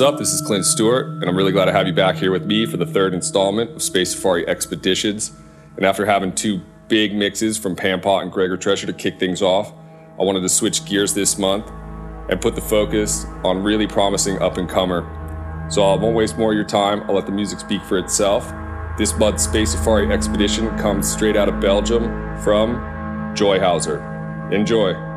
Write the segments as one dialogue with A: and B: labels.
A: what's up? This is Clint Stewart, and I'm really glad to have you back here with me for the third installment of Space Safari Expeditions. And after having two big mixes from Pan-Pot and Gregor Tresher to kick things off, I wanted to switch gears this month and put the focus on really promising up and comer. So I won't waste more of your time. I'll let the music speak for itself. This month's Space Safari expedition comes straight out of Belgium from Joyhauser. Enjoy.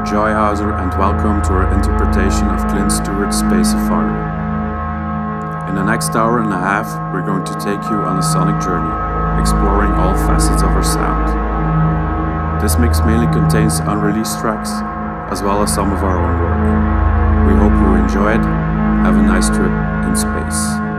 B: We're Joyhauser and welcome to our interpretation of Clint Stewart's Space Safari. In the next hour and a half, we're going to take you on a sonic journey, exploring all facets of our sound. This mix mainly contains unreleased tracks, as well as some of our own work. We hope you enjoy it. Have a nice trip in. Space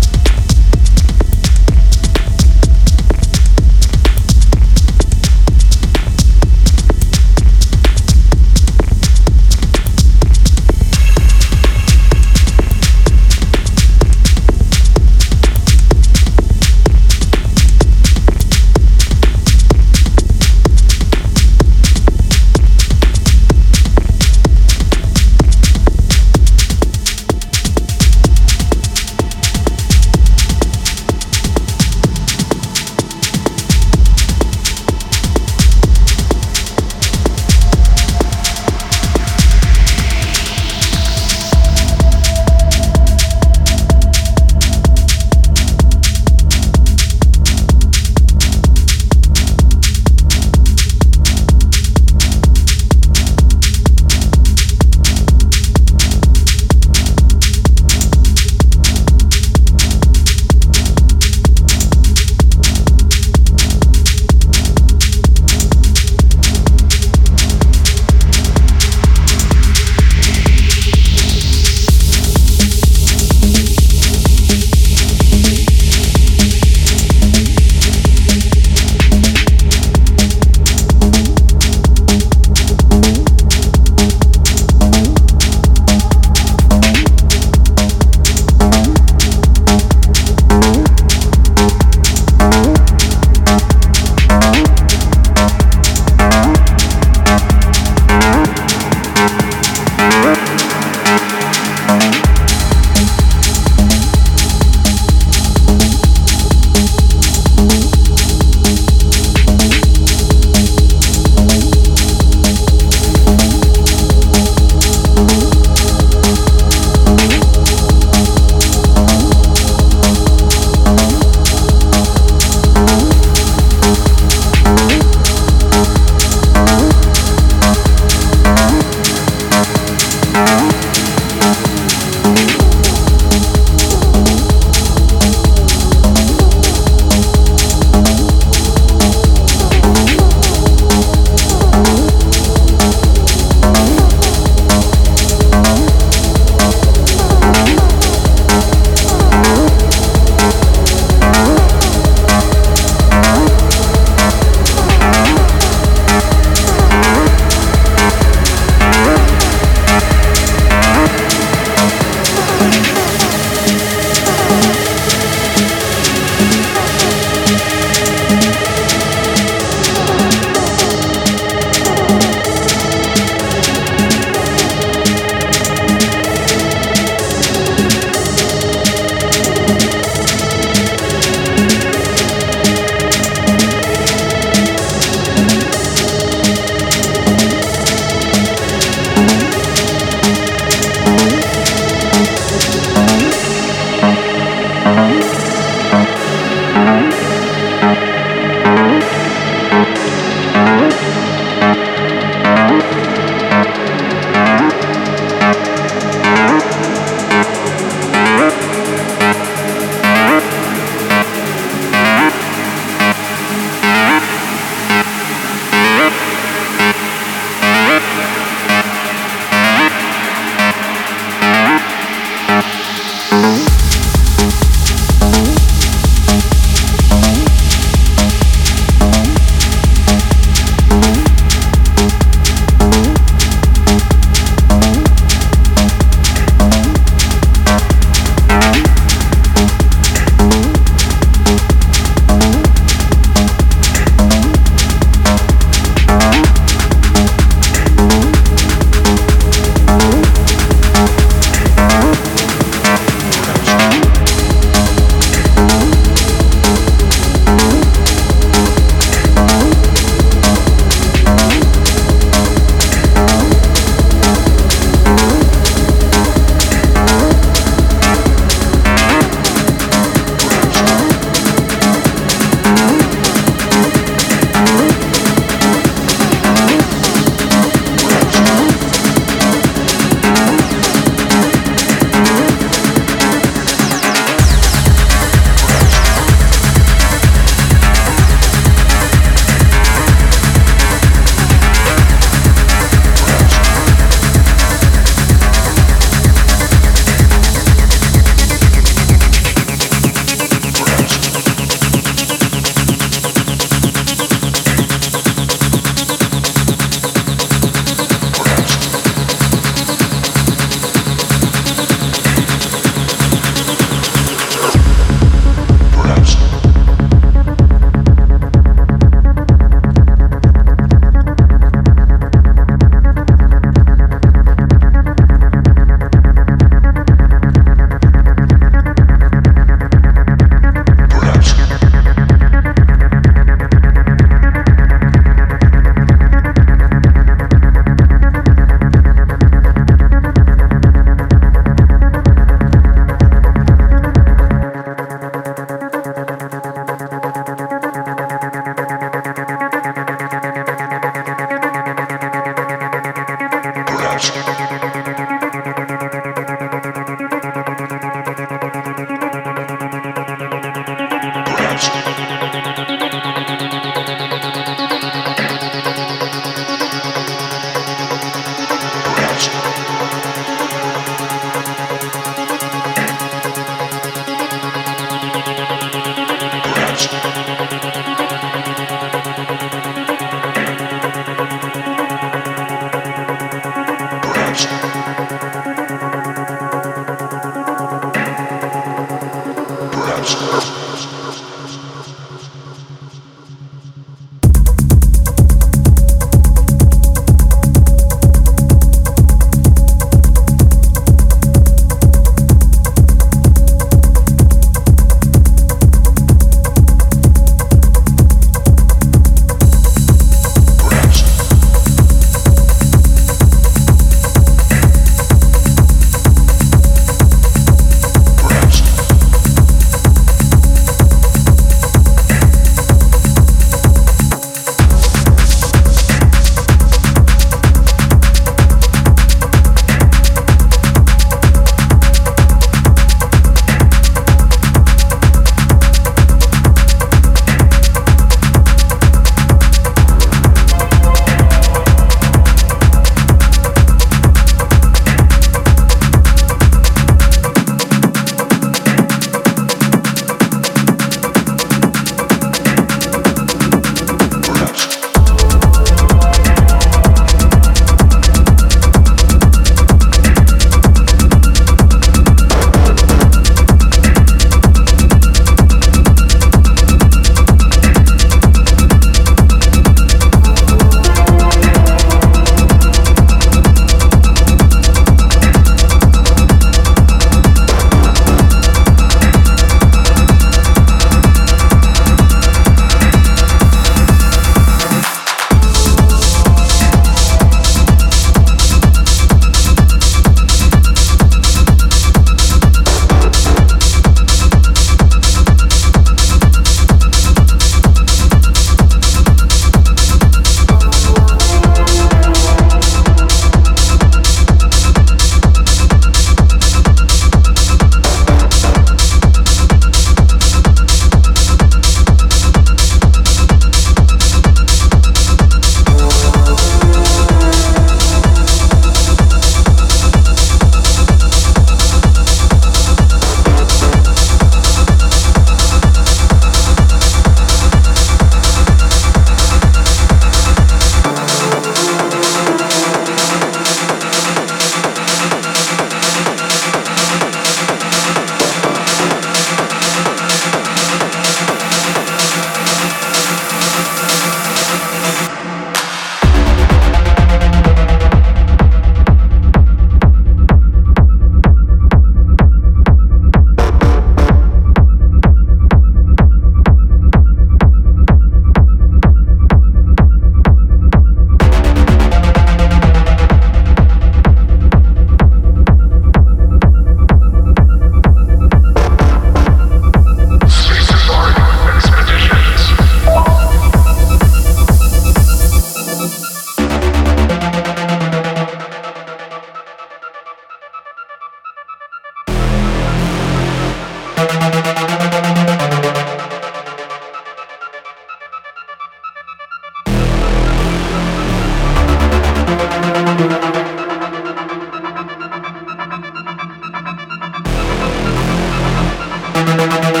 C: Música